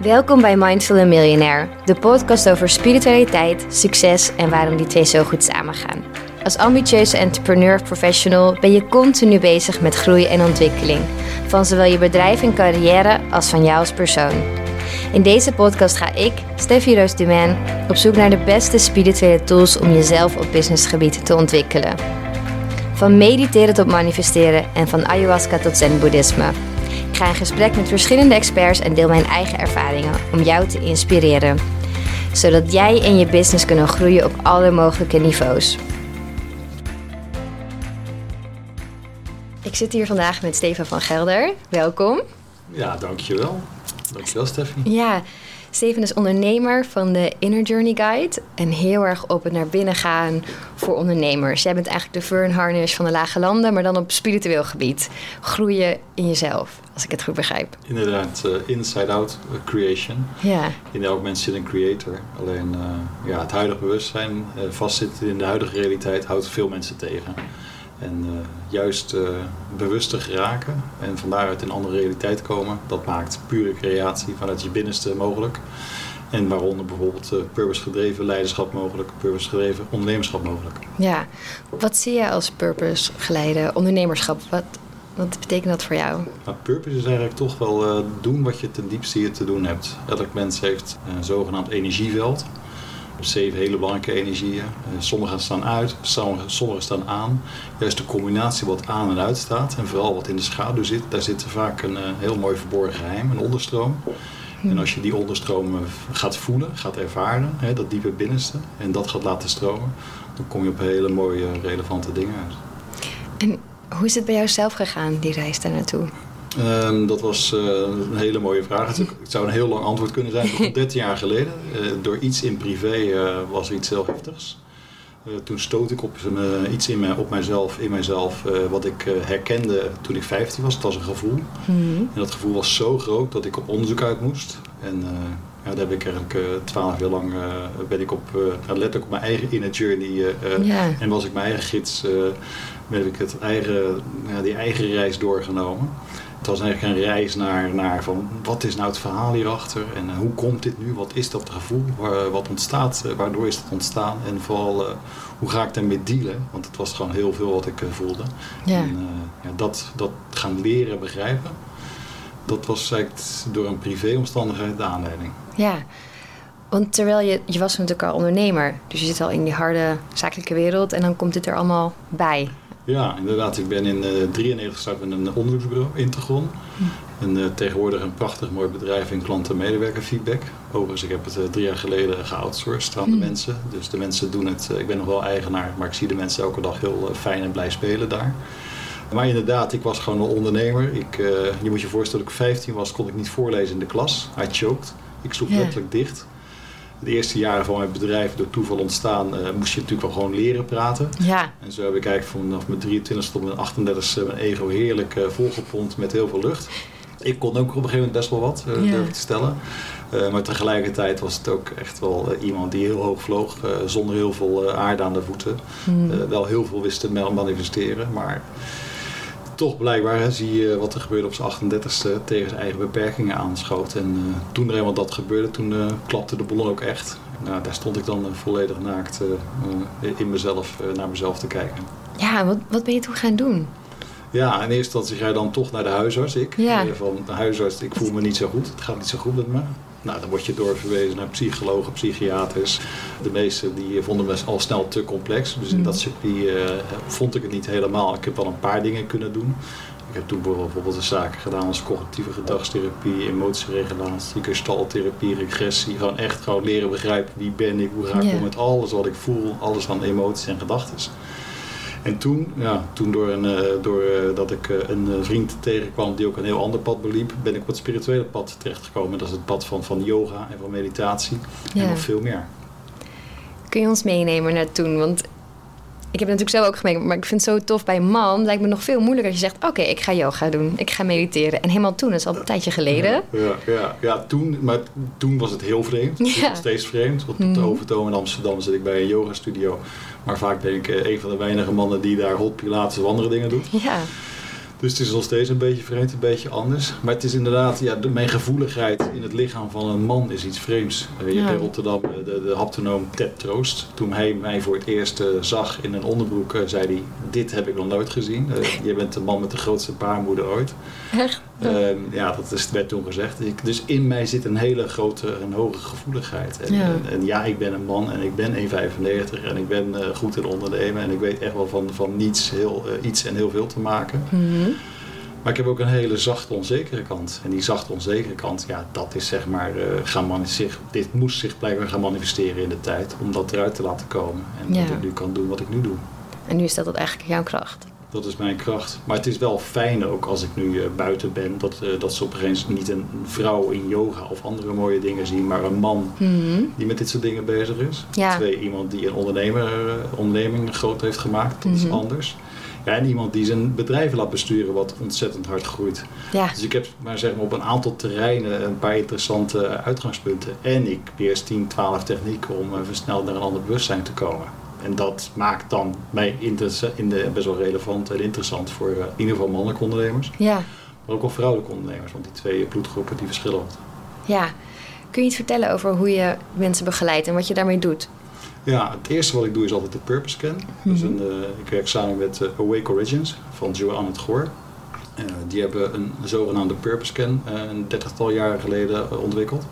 Welkom bij Mindful Millionaire, de podcast over spiritualiteit, succes en waarom die twee zo goed samengaan. Als ambitieuze entrepreneur professional ben je continu bezig met groei en ontwikkeling, van zowel je bedrijf en carrière als van jou als persoon. In deze podcast ga ik, Steffi Roos Dumain, op zoek naar de beste spirituele tools om jezelf op businessgebied te ontwikkelen. Van mediteren tot manifesteren en van ayahuasca tot zen-boeddhisme. Ik ga in gesprek met verschillende experts en deel mijn eigen ervaringen om jou te inspireren. Zodat jij en je business kunnen groeien op alle mogelijke niveaus. Ik zit hier vandaag met Stefan van Gelder. Welkom. Ja, dankjewel. Dankjewel, Steffi. Ja, Steven is ondernemer van de Inner Journey Guide. En heel erg op het naar binnen gaan voor ondernemers. Jij bent eigenlijk de Fern Harnish van de Lage Landen, maar dan op spiritueel gebied. Groeien in jezelf, als ik het goed begrijp. Inderdaad, uh, inside out creation. Ja. In elk mens zit een creator. Alleen uh, ja, het huidige bewustzijn, uh, vastzitten in de huidige realiteit, houdt veel mensen tegen. En uh, juist uh, bewuster geraken en van daaruit in een andere realiteit komen, dat maakt pure creatie vanuit je binnenste mogelijk. En waaronder bijvoorbeeld uh, purpose-gedreven leiderschap mogelijk, purpose-gedreven ondernemerschap mogelijk. Ja, wat zie je als purpose-geleide ondernemerschap? Wat, wat betekent dat voor jou? Nou, purpose is eigenlijk toch wel doen wat je ten diepste hier te doen hebt. Elk mens heeft een zogenaamd energieveld zeven hele belangrijke energieën. Sommige staan uit, sommige staan aan. Juist de combinatie wat aan en uit staat en vooral wat in de schaduw zit, daar zit vaak een heel mooi verborgen geheim, een onderstroom. En als je die onderstroom gaat voelen, gaat ervaren, hè, dat diepe binnenste, en dat gaat laten stromen, dan kom je op hele mooie, relevante dingen uit. En hoe is het bij jou zelf gegaan, die reis daar naartoe? Um, dat was uh, een hele mooie vraag. Het zou een heel lang antwoord kunnen zijn. 13 jaar geleden, uh, door iets in privé uh, was er iets heel heftigs. toen stoot ik op iets in mij, op mijzelf, in mijzelf, wat ik herkende toen ik 15 was. Het was een gevoel. Mm -hmm. En dat gevoel was zo groot dat ik op onderzoek uit moest. En ja, daar heb ik eigenlijk twaalf jaar lang ben ik op, letterlijk op mijn eigen inner journey. En was ik mijn eigen gids, heb ik het eigen, die eigen reis doorgenomen. Het was eigenlijk een reis naar, naar van wat is nou het verhaal hierachter en uh, hoe komt dit nu? Wat is dat gevoel? Waar, wat ontstaat? Uh, waardoor is het ontstaan? En vooral uh, hoe ga ik daarmee dealen? Want het was gewoon heel veel wat ik voelde. Ja. En ja, dat, dat gaan leren begrijpen, dat was eigenlijk door een privéomstandigheid de aanleiding. Ja, want terwijl je, je was natuurlijk al ondernemer, dus je zit al in die harde zakelijke wereld en dan komt dit er allemaal bij. Ja, inderdaad. Ik ben in 1993 uh, gestart met een onderzoeksbureau, Integron. Hm. En uh, tegenwoordig een prachtig mooi bedrijf in klant- en medewerkerfeedback. Overigens, ik heb het uh, drie jaar geleden geoutsourced aan hm. de mensen. Dus de mensen doen het. ik ben nog wel eigenaar, maar ik zie de mensen elke dag heel fijn en blij spelen daar. Maar inderdaad, ik was gewoon een ondernemer. Ik, je moet je voorstellen, dat ik 15 was, kon ik niet voorlezen in de klas. I choked. Ik sloeg letterlijk dicht. De eerste jaren van mijn bedrijf, door toeval ontstaan, uh, moest je natuurlijk wel gewoon leren praten. Ja, En zo heb ik eigenlijk vanaf mijn 23 tot mijn 38 mijn ego heerlijk uh, volgepompt met heel veel lucht. Ik kon ook op een gegeven moment best wel wat, uh, Ja. durf ik te stellen. Maar tegelijkertijd was het ook echt wel iemand die heel hoog vloog, zonder heel veel aarde aan de voeten. Hm. wel heel veel wist te manifesteren, maar toch blijkbaar hè, zie je wat er gebeurde op zijn 38ste tegen zijn eigen beperkingen aanschoot. En toen er eenmaal dat gebeurde, toen klapte de ballon ook echt. Nou, daar stond ik dan volledig naakt in mezelf, naar mezelf te kijken. ja wat, wat ben je toen gaan doen? Ja, in eerste instantie ga je dan toch naar de huisarts. Ik, Ja. Eh, van de huisarts, ik voel me niet zo goed. Het gaat niet zo goed met me. Nou, dan word je doorverwezen naar psychologen, psychiaters. De meesten die vonden me al snel te complex. Dus in Mm. dat circuit eh, vond ik het niet helemaal. Ik heb wel een paar dingen kunnen doen. Ik heb toen bijvoorbeeld de zaken gedaan als cognitieve gedragstherapie, emotieregulatie, gestaltherapie, regressie. Gewoon echt gewoon leren begrijpen wie ben ik, hoe ga ik om met alles wat ik voel, alles aan emoties en gedachten. En toen, ja, toen door, een, uh, door uh, dat ik uh, een vriend tegenkwam die ook een heel ander pad beliep, ben ik op het spirituele pad terechtgekomen. Dat is het pad van, van yoga en van meditatie Ja. en nog veel meer. Kun je ons meenemen naar toen? Want ik heb natuurlijk zelf ook gemerkt, maar ik vind het zo tof bij een man. Lijkt me nog veel moeilijker als je zegt: Oké, ik ga yoga doen, ik ga mediteren. En helemaal toen, dat is al een tijdje geleden. Ja, ja, ja, ja, toen, maar toen was het heel vreemd. Het Ja. nog steeds vreemd. Want op de Overtoom in Amsterdam zit ik bij een yogastudio. Maar vaak ben ik eh, een van de weinige mannen die daar hot pilates of andere dingen doet. Ja, Dus het is nog steeds een beetje vreemd, een beetje anders. Maar het is inderdaad, ja, de, mijn gevoeligheid in het lichaam van een man is iets vreemds. Uh, je Ja. in Rotterdam, eh, de, de haptonoom Ted Troost. Toen hij mij voor het eerst eh, zag in een onderbroek, eh, zei hij: Dit heb ik nog nooit gezien. Eh, je bent de man met de grootste baarmoeder ooit. Echt? Ehm, ja, dat is, werd toen gezegd. Ik, dus in mij zit een hele grote en hoge gevoeligheid. En Ja. en, en ja, ik ben een man en ik ben 1,95 en ik ben eh, goed in ondernemen. En ik weet echt wel van, van niets heel, eh, iets en heel veel te maken. Mhm. Maar ik heb ook een hele zachte, onzekere kant. En die zachte, onzekere kant, ja, dat is zeg maar, eh, gaan zich, dit moest zich blijkbaar gaan manifesteren in de tijd. Om dat eruit te laten komen. En Ja. dat ik nu kan doen wat ik nu doe. En nu is dat, dat eigenlijk jouw kracht. Dat is mijn kracht. Maar het is wel fijn ook als ik nu eh, buiten ben. Dat, eh, dat ze opeens niet een vrouw in yoga of andere mooie dingen zien. Maar een man Mhm. die met dit soort dingen bezig is. Ja. Twee, iemand die een ondernemer, eh, onderneming groot heeft gemaakt. Dat is Mhm. anders. Ja, en iemand die zijn bedrijf laat besturen wat ontzettend hard groeit. Ja. Dus ik heb maar zeg maar, op een aantal terreinen een paar interessante uitgangspunten. En ik beheers 10, 12 technieken om versneld naar een ander bewustzijn te komen. En dat maakt dan mij in de, best wel relevant en interessant voor eh, in ieder geval mannelijke ondernemers. Ja. Maar ook wel vrouwelijke ondernemers, want die twee bloedgroepen die verschillen wat. Ja. Kun je iets vertellen over hoe je mensen begeleidt en wat je daarmee doet? Ja, het eerste wat ik doe is altijd de Purpose Scan. Is Mhm. een, eh, ik werk samen met eh, Awake Origins van Joanne het Goor. Die hebben een zogenaamde Purpose Scan een dertigtal jaren geleden ontwikkeld.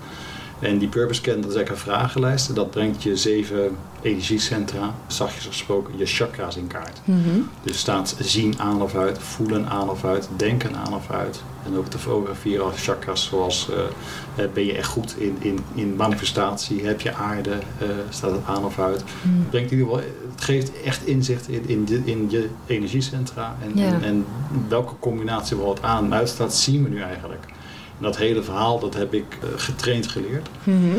En die Purpose Scan, dat is eigenlijk een vragenlijst. En dat brengt je zeven energiecentra, zachtjes gesproken, je chakra's in kaart. Mhm. Dus staat zien aan of uit, voelen aan of uit, denken aan of uit. En ook de fotografie als chakras, zoals eh, ben je echt goed in, in, in manifestatie, heb je aarde, eh, staat het aan of uit. Mhm. Het, brengt in ieder geval, het geeft echt inzicht in, in, de, in je energiecentra en, en, en welke combinatie er wat aan en uitstaat, zien we nu eigenlijk. En dat hele verhaal, dat heb ik eh, getraind geleerd. Mhm.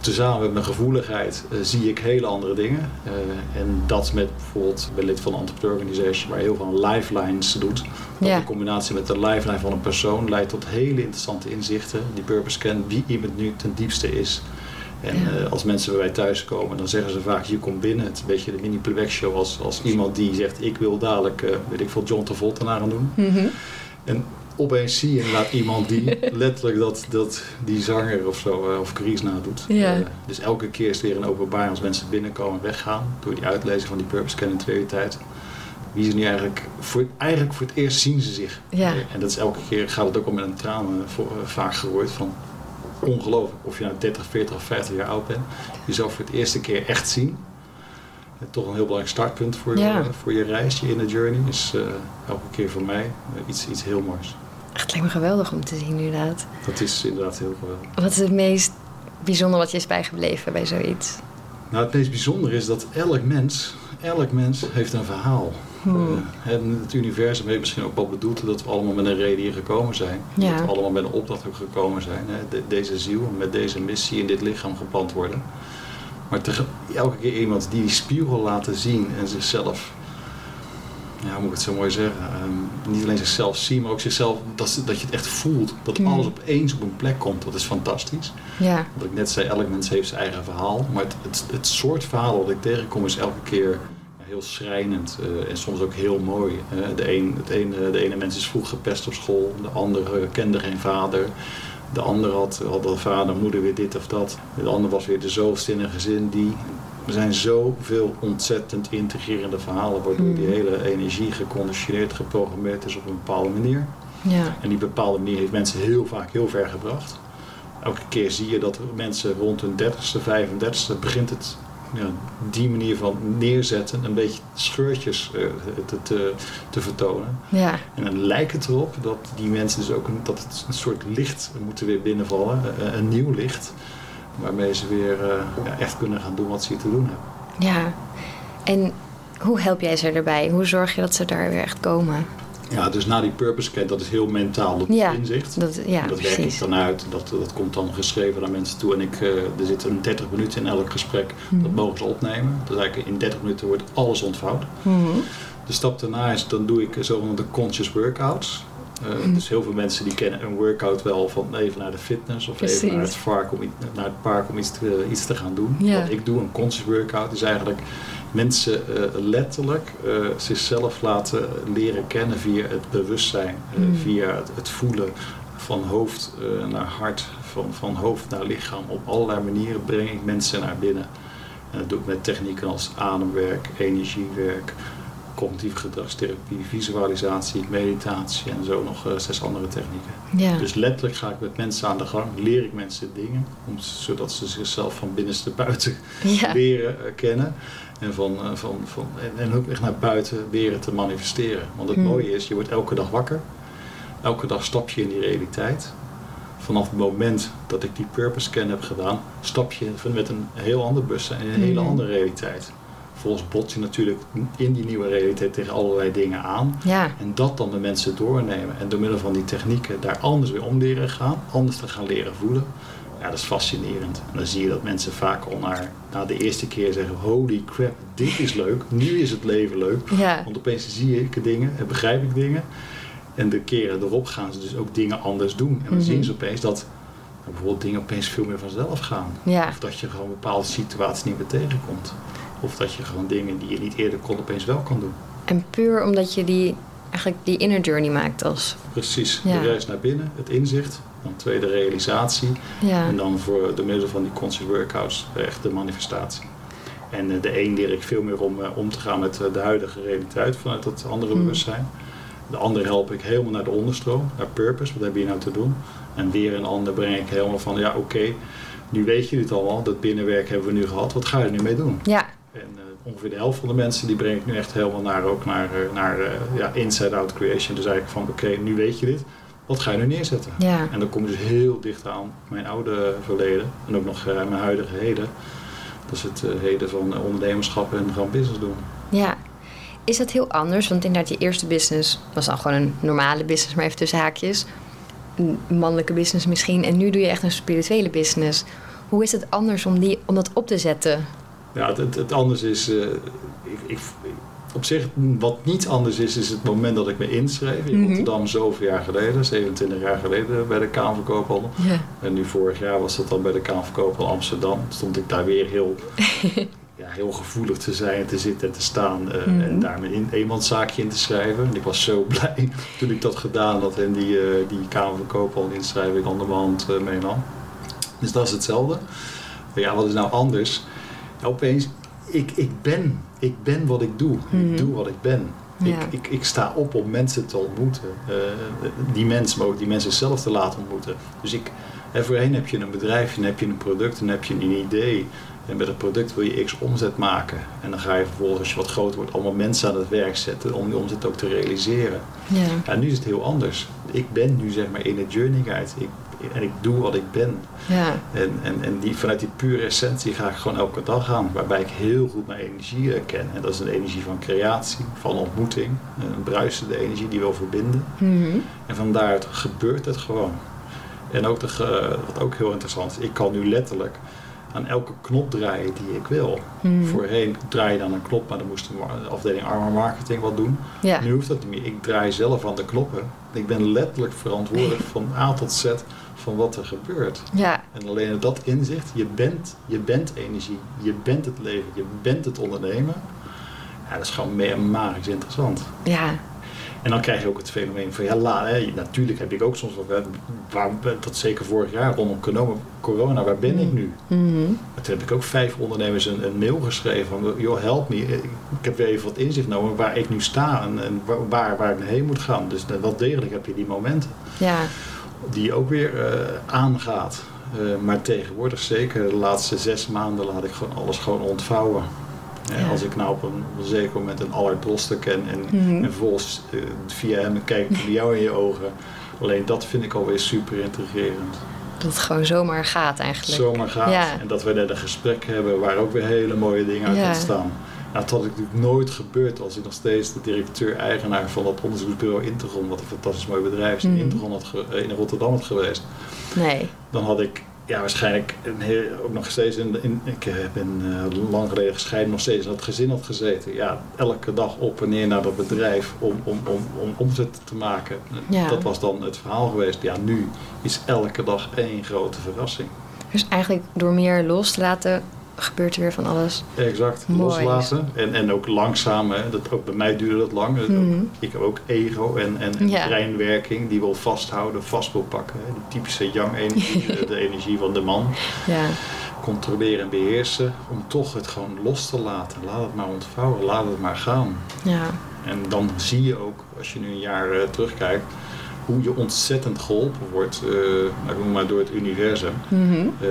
Tezamen met mijn gevoeligheid eh, zie ik hele andere dingen. Eh, en dat met bijvoorbeeld, ik ben lid van een entrepreneur organization waar heel veel lifelines doet. Dat Ja. in combinatie met de lifeline van een persoon leidt tot hele interessante inzichten. Die purpose scan, wie iemand nu ten diepste is. En Ja. eh, als mensen bij mij thuiskomen, dan zeggen ze vaak, je komt binnen. Het is een beetje de mini playback show als, als iemand die zegt, ik wil dadelijk, weet ik veel, John Travolta naar gaan doen. Mhm. En opeens zie je inderdaad iemand die letterlijk dat, dat, die zanger of zo, eh, of Carice nadoet. Ja. Eh, dus elke keer is het weer een openbaar als mensen binnenkomen en weggaan. Door die uitlezing van die purpose scan in twee uur tijd. Wie ze nu eigenlijk, voor, eigenlijk voor het eerst zien ze zich. Ja. Eh, En dat is elke keer, gaat het ook al met een traan vaak gehoord van ongelooflijk. Of je nou 30, 40 of 50 jaar oud bent. Jezelf voor het eerste keer echt zien. Toch een heel belangrijk startpunt voor, Ja. eh, voor je reis, je inner journey. Is eh, elke keer voor mij eh, iets, iets heel moois. Het lijkt me geweldig om te zien inderdaad. Dat is inderdaad heel geweldig. Wat is het meest bijzonder wat je is bijgebleven bij zoiets? Nou, het meest bijzondere is dat elk mens, elk mens heeft een verhaal. Hmm. En het universum heeft misschien ook wel bedoeld dat we allemaal met een reden hier gekomen zijn. Ja. Dat we allemaal met een opdracht ook gekomen zijn. Hè? De- deze ziel met deze missie in dit lichaam geplant worden. Maar elke keer iemand die die spiegel laten zien en zichzelf, ja, hoe moet ik het zo mooi zeggen, Ehm, niet alleen zichzelf zien, maar ook zichzelf, dat, dat je het echt voelt. Dat alles opeens op een plek komt, dat is fantastisch. Ja. Wat ik net zei, elk mens heeft zijn eigen verhaal. Maar het, het, het soort verhaal dat ik tegenkom is elke keer heel schrijnend eh, en soms ook heel mooi. De, een, het ene, de ene mens is vroeg gepest op school, de andere kende geen vader. De ander had, had al vader, moeder weer dit of dat. De ander was weer de zoogste in een gezin die... Er zijn zoveel ontzettend integrerende verhalen... waardoor die Hmm. hele energie geconditioneerd, geprogrammeerd is op een bepaalde manier. Ja. En die bepaalde manier heeft mensen heel vaak heel ver gebracht. Elke keer zie je dat mensen rond hun 30ste, 35ste begint het ja, die manier van neerzetten, een beetje scheurtjes eh, te, te, te vertonen. Ja. En dan lijkt het erop dat die mensen dus ook een, dat het een soort licht moeten weer binnenvallen, eh, een nieuw licht, waarmee ze weer eh, ja, echt kunnen gaan doen wat ze hier te doen hebben. Ja. En hoe help jij ze erbij? Hoe zorg je dat ze daar weer echt komen? Ja, dus na die purpose scan, dat is heel mentaal, dat Ja, inzicht. Dat, ja, dat werk ik dan uit. Dat, dat komt dan geschreven naar mensen toe. En ik, eh, er zitten 30 minuten in elk gesprek. Dat Mhm. mogen ze opnemen. Dus eigenlijk in 30 minuten wordt alles ontvouwd. Mhm. De stap daarna is, dan doe ik zogenaamde conscious workouts. Eh, Mhm. Dus heel veel mensen die kennen een workout wel van even naar de fitness of Precies. even naar het, park om, naar het park om iets te, iets te gaan doen. Ja. Wat ik doe, een conscious workout, is eigenlijk mensen letterlijk zichzelf laten leren kennen via het bewustzijn, Mm. via het, het voelen van hoofd naar hart, van, van hoofd naar lichaam. Op allerlei manieren breng ik mensen naar binnen. En dat doe ik met technieken als ademwerk, energiewerk, cognitieve gedragstherapie, visualisatie, meditatie en zo nog uh, zes andere technieken. Ja. Dus letterlijk ga ik met mensen aan de gang, leer ik mensen dingen, om, zodat ze zichzelf van binnenste buiten Ja. leren uh, kennen. En, van, uh, van, van, en, en, ook echt naar buiten leren te manifesteren. Want het Hmm. mooie is, je wordt elke dag wakker. Elke dag stap je in die realiteit. Vanaf het moment dat ik die purpose scan heb gedaan, stap je met een heel ander bewustzijn in een hele Hmm. andere realiteit. Volgens bot je natuurlijk in die nieuwe realiteit tegen allerlei dingen aan. Ja. En dat dan de mensen doornemen. En door middel van die technieken daar anders weer om leren gaan. Anders te gaan leren voelen. Ja, dat is fascinerend. En dan zie je dat mensen vaak al naar, na de eerste keer zeggen... Holy crap, dit is leuk. Nu is het leven leuk. Ja. Want opeens zie ik dingen en begrijp ik dingen. En de keren erop gaan ze dus ook dingen anders doen. En dan Mhm. zien ze opeens dat bijvoorbeeld dingen opeens veel meer vanzelf gaan. Ja. Of dat je gewoon bepaalde situaties niet meer tegenkomt. Of dat je gewoon dingen die je niet eerder kon opeens wel kan doen. En puur omdat je die, eigenlijk die inner journey maakt als... Precies, Ja. de reis naar binnen, het inzicht. Dan tweede realisatie. Ja. En dan voor de middel van die conscious workouts echt de manifestatie. En eh, de een leer ik veel meer om eh, om te gaan met eh, de huidige realiteit vanuit dat andere Hmm. bewustzijn. De ander help ik helemaal naar de onderstroom, naar purpose. Wat heb je nou te doen? En weer een ander breng ik helemaal van, ja oké, nu weet je dit allemaal. Dat binnenwerk hebben we nu gehad. Wat ga je er nu mee doen? Ja. En ongeveer de helft van de mensen die breng ik nu echt helemaal naar, ook naar, naar ja, inside-out creation. Dus eigenlijk van oké, nu weet je dit. Wat ga je nu neerzetten? Ja. En dan kom je dus heel dicht aan mijn oude verleden. En ook nog eh, mijn huidige heden. Dat is het eh, heden van ondernemerschap en gewoon business doen. Ja. Is dat heel anders? Want inderdaad, je eerste business was dan gewoon een normale business, maar even tussen haakjes. Een mannelijke business misschien. En nu doe je echt een spirituele business. Hoe is het anders om, die, om dat op te zetten? Ja, het, het, het anders is... eh, ik, ik, op zich, wat niet anders is, is het moment dat ik me inschreef in Mhm. Rotterdam zoveel jaar geleden, 27 jaar geleden bij de Kamer van Koophandel. Ja. En nu vorig jaar was dat dan bij de Kamer van Koophandel Amsterdam. Stond ik daar weer heel, ja, heel gevoelig te zijn, te zitten en te staan. eh, Mhm. En daar mijn eenmanszaakje in te schrijven. En ik was zo blij toen ik dat gedaan had en die, eh, die Kamer van Koophandel inschrijving onder mijn hand eh, meenam. Dus dat is hetzelfde. Maar ja, wat is nou anders? Opeens, ik, ik, ben, ik ben wat ik doe. Mhm. Ik doe wat ik ben. Ja. Ik, ik, ik sta op om mensen te ontmoeten. Eh, die mensen, maar ook die mensen zelf te laten ontmoeten. Dus ik, hè, voorheen heb je een bedrijf, dan heb je een product, dan heb je een idee. En met het product wil je x omzet maken. En dan ga je vervolgens, als je wat groter wordt, allemaal mensen aan het werk zetten om die omzet ook te realiseren. Ja. Ja, nu is het heel anders. Ik ben nu zeg maar in de journey guide. Ik, en ik doe wat ik ben. Ja. En, en, en die, vanuit die pure essentie ga ik gewoon elke dag aan. Waarbij ik heel goed mijn energie eh, ken. En dat is een energie van creatie, van ontmoeting. Een bruisende energie die wil verbinden. Mhm. En van daaruit gebeurt het gewoon. En ook de, wat ook heel interessant is, ik kan nu letterlijk aan elke knop draaien die ik wil. Mhm. Voorheen draai je dan een knop, maar dan moest de afdeling armor marketing wat doen. Ja. Nu hoeft dat niet meer. Ik draai zelf aan de knoppen. Ik ben letterlijk verantwoordelijk van A tot Z van wat er gebeurt. Ja. En alleen dat inzicht, je bent, je bent energie, je bent het leven, je bent het ondernemen. Ja, dat is gewoon meer magisch interessant. Ja. En dan krijg je ook het fenomeen van, ja, la, hè, natuurlijk heb ik ook soms wel, hè, waar, dat zeker vorig jaar rondom corona, waar ben ik nu? Mhm. Maar toen heb ik ook vijf ondernemers een, een mail geschreven van, joh, help me. Ik heb weer even wat inzicht nodig waar ik nu sta en, waar, waar ik heen moet gaan. Dus wel degelijk heb je die momenten Ja. Die ook weer eh, aangaat. Eh, maar tegenwoordig, zeker de laatste zes maanden, laat ik gewoon alles gewoon ontvouwen. Eh, Ja. Als ik nou op een, op een zeker moment een Allard Drosten ken en, Mhm. en via hem kijk ik naar jou in je ogen. Alleen dat vind ik alweer super intrigerend. Dat het gewoon zomaar gaat eigenlijk. Zomaar gaat. Ja. En dat we net een gesprek hebben waar ook weer hele mooie dingen uit Ja. ontstaan. Nou, dat had ik natuurlijk nooit gebeurd als ik nog steeds de directeur-eigenaar van dat onderzoeksbureau Intergon, wat een fantastisch mooi bedrijf is, in, Mhm. Intergon had eh, in Rotterdam had geweest. Nee. Dan had ik ja, waarschijnlijk heel, ook nog steeds in, in ik ben eh, lang geleden gescheiden, nog steeds in dat gezin had gezeten. Ja, elke dag op en neer naar dat bedrijf om, om, om, om omzet te maken. Ja. Dat was dan het verhaal geweest. Ja, nu is elke dag één grote verrassing. Dus eigenlijk door meer los te laten, gebeurt er weer van alles. Exact, Mooi. loslaten. En, en ook langzaam, hè. Dat, ook bij mij duurde dat lang. Mhm. Ik heb ook ego en, en, en Ja. breinwerking die wil vasthouden, vast wil pakken. Hè. De typische yang-energie, de, de energie van de man. Ja, Controleren en beheersen. Om toch het gewoon los te laten. Laat het maar ontvouwen, laat het maar gaan. ja, En dan zie je ook, als je nu een jaar eh, terugkijkt, hoe je ontzettend geholpen wordt, nou, noem maar door het universum, Mhm. eh,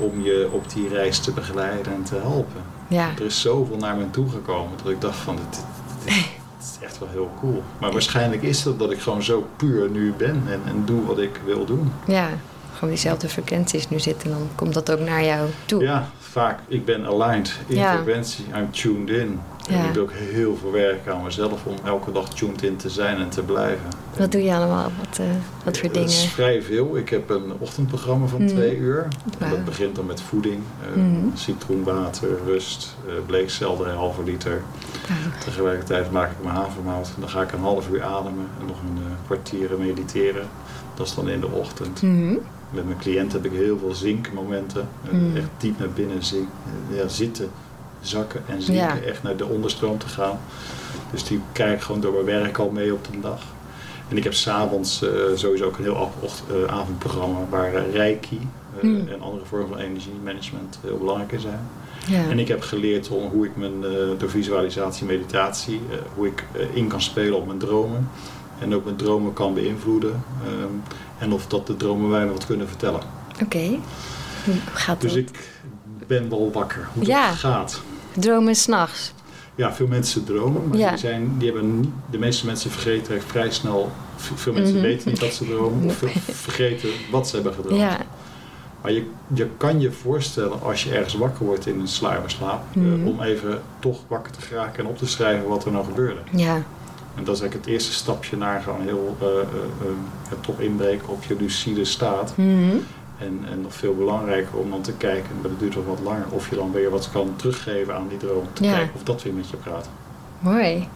om je op die reis te begeleiden en te helpen. ja. Er is zoveel naar me toe gekomen dat ik dacht van, dit, dit, dit- dit is echt wel heel cool. Maar waarschijnlijk is het dat ik gewoon zo puur nu ben en, en doe wat ik wil doen. ja. Gewoon diezelfde frequenties nu zitten, dan komt dat ook naar jou toe. Ja, vaak. Ik ben aligned in Ja. frequentie. I'm tuned in. En ik doe ook heel veel werk aan mezelf om elke dag tuned in te zijn en te blijven. Wat doe je allemaal? Wat, eh, wat voor Het is dingen? vrij veel. Ik heb een ochtendprogramma van Mhm. twee uur. Dat begint dan met voeding, eh, Mhm. citroenwater, rust, eh bleekselder, een halve liter. Wauw. Tegelijkertijd maak ik mijn havermout. Dan ga ik een half uur ademen en nog een eh, kwartier mediteren. Dat is dan in de ochtend. Mhm. Met mijn cliënt heb ik heel veel zinkmomenten. Eh, Mm. Echt diep naar binnen zink, eh, ja, zitten, zakken en zinken. Ja. Echt naar de onderstroom te gaan. Dus die krijg ik gewoon door mijn werk al mee op de dag. En ik heb s'avonds uh, sowieso ook een heel uh, avondprogramma waar uh, reiki uh, Mm. en andere vormen van energiemanagement heel belangrijk in zijn. Ja. En ik heb geleerd om hoe ik mijn, door visualisatie, meditatie, uh, hoe ik in kan spelen op mijn dromen. En ook mijn dromen kan beïnvloeden. Um, en of dat de dromen mij wat kunnen vertellen. Oké. Hoe gaat Dus dat? ik ben wel wakker hoe Ja. dat gaat. Dromen s'nachts. Ja, veel mensen dromen, maar Ja. die zijn, die hebben niet, de meeste mensen vergeten echt vrij snel. Veel mensen Mhm. weten niet dat ze dromen of vergeten wat ze hebben gedroomd. Ja. Maar je, je kan je voorstellen als je ergens wakker wordt in een sluimerslaap, eh, Mhm. om even toch wakker te geraken en op te schrijven wat er nou gebeurde. Ja. En dat is eigenlijk het eerste stapje naar gewoon heel eh, het toch inbreken op je lucide staat. Mhm. En, en nog veel belangrijker om dan te kijken, maar dat duurt nog wat langer, of je dan weer wat kan teruggeven aan die droom. Te Ja. kijken of dat weer met je praat. Mooi.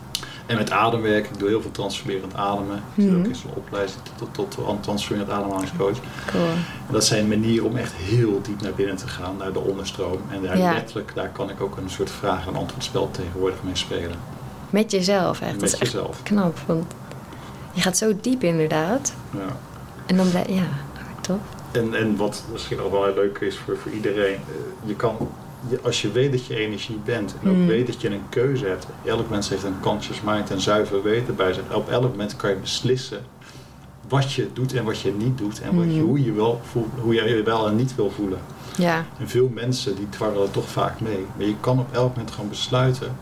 En met ademwerk, ik doe heel veel transformerend ademen. Ik zit Mhm. ook in zo'n opleiding tot, tot, tot transformerend ademhalingscoach. Cool. En dat zijn manieren om echt heel diep naar binnen te gaan, naar de onderstroom. En daar Ja. letterlijk, daar kan ik ook een soort vraag- en antwoordspel tegenwoordig mee spelen. Met jezelf echt. dat met echt jezelf. knap. Want je gaat zo diep inderdaad. Ja. En dan blijf ja, tof. En, en wat misschien ook wel heel leuk is voor, voor iedereen, eh, je kan, je, als je weet dat je energie bent en ook Mm. weet dat je een keuze hebt, elk mens heeft een conscious mind en zuiver weten bij zich. Op elk moment kan je beslissen wat je doet en wat je niet doet en wat je, Mm. hoe, je wel voelt, hoe je je wel en niet wil voelen. Ja. En veel mensen die dwarrelen toch vaak mee. Maar je kan op elk moment gewoon besluiten,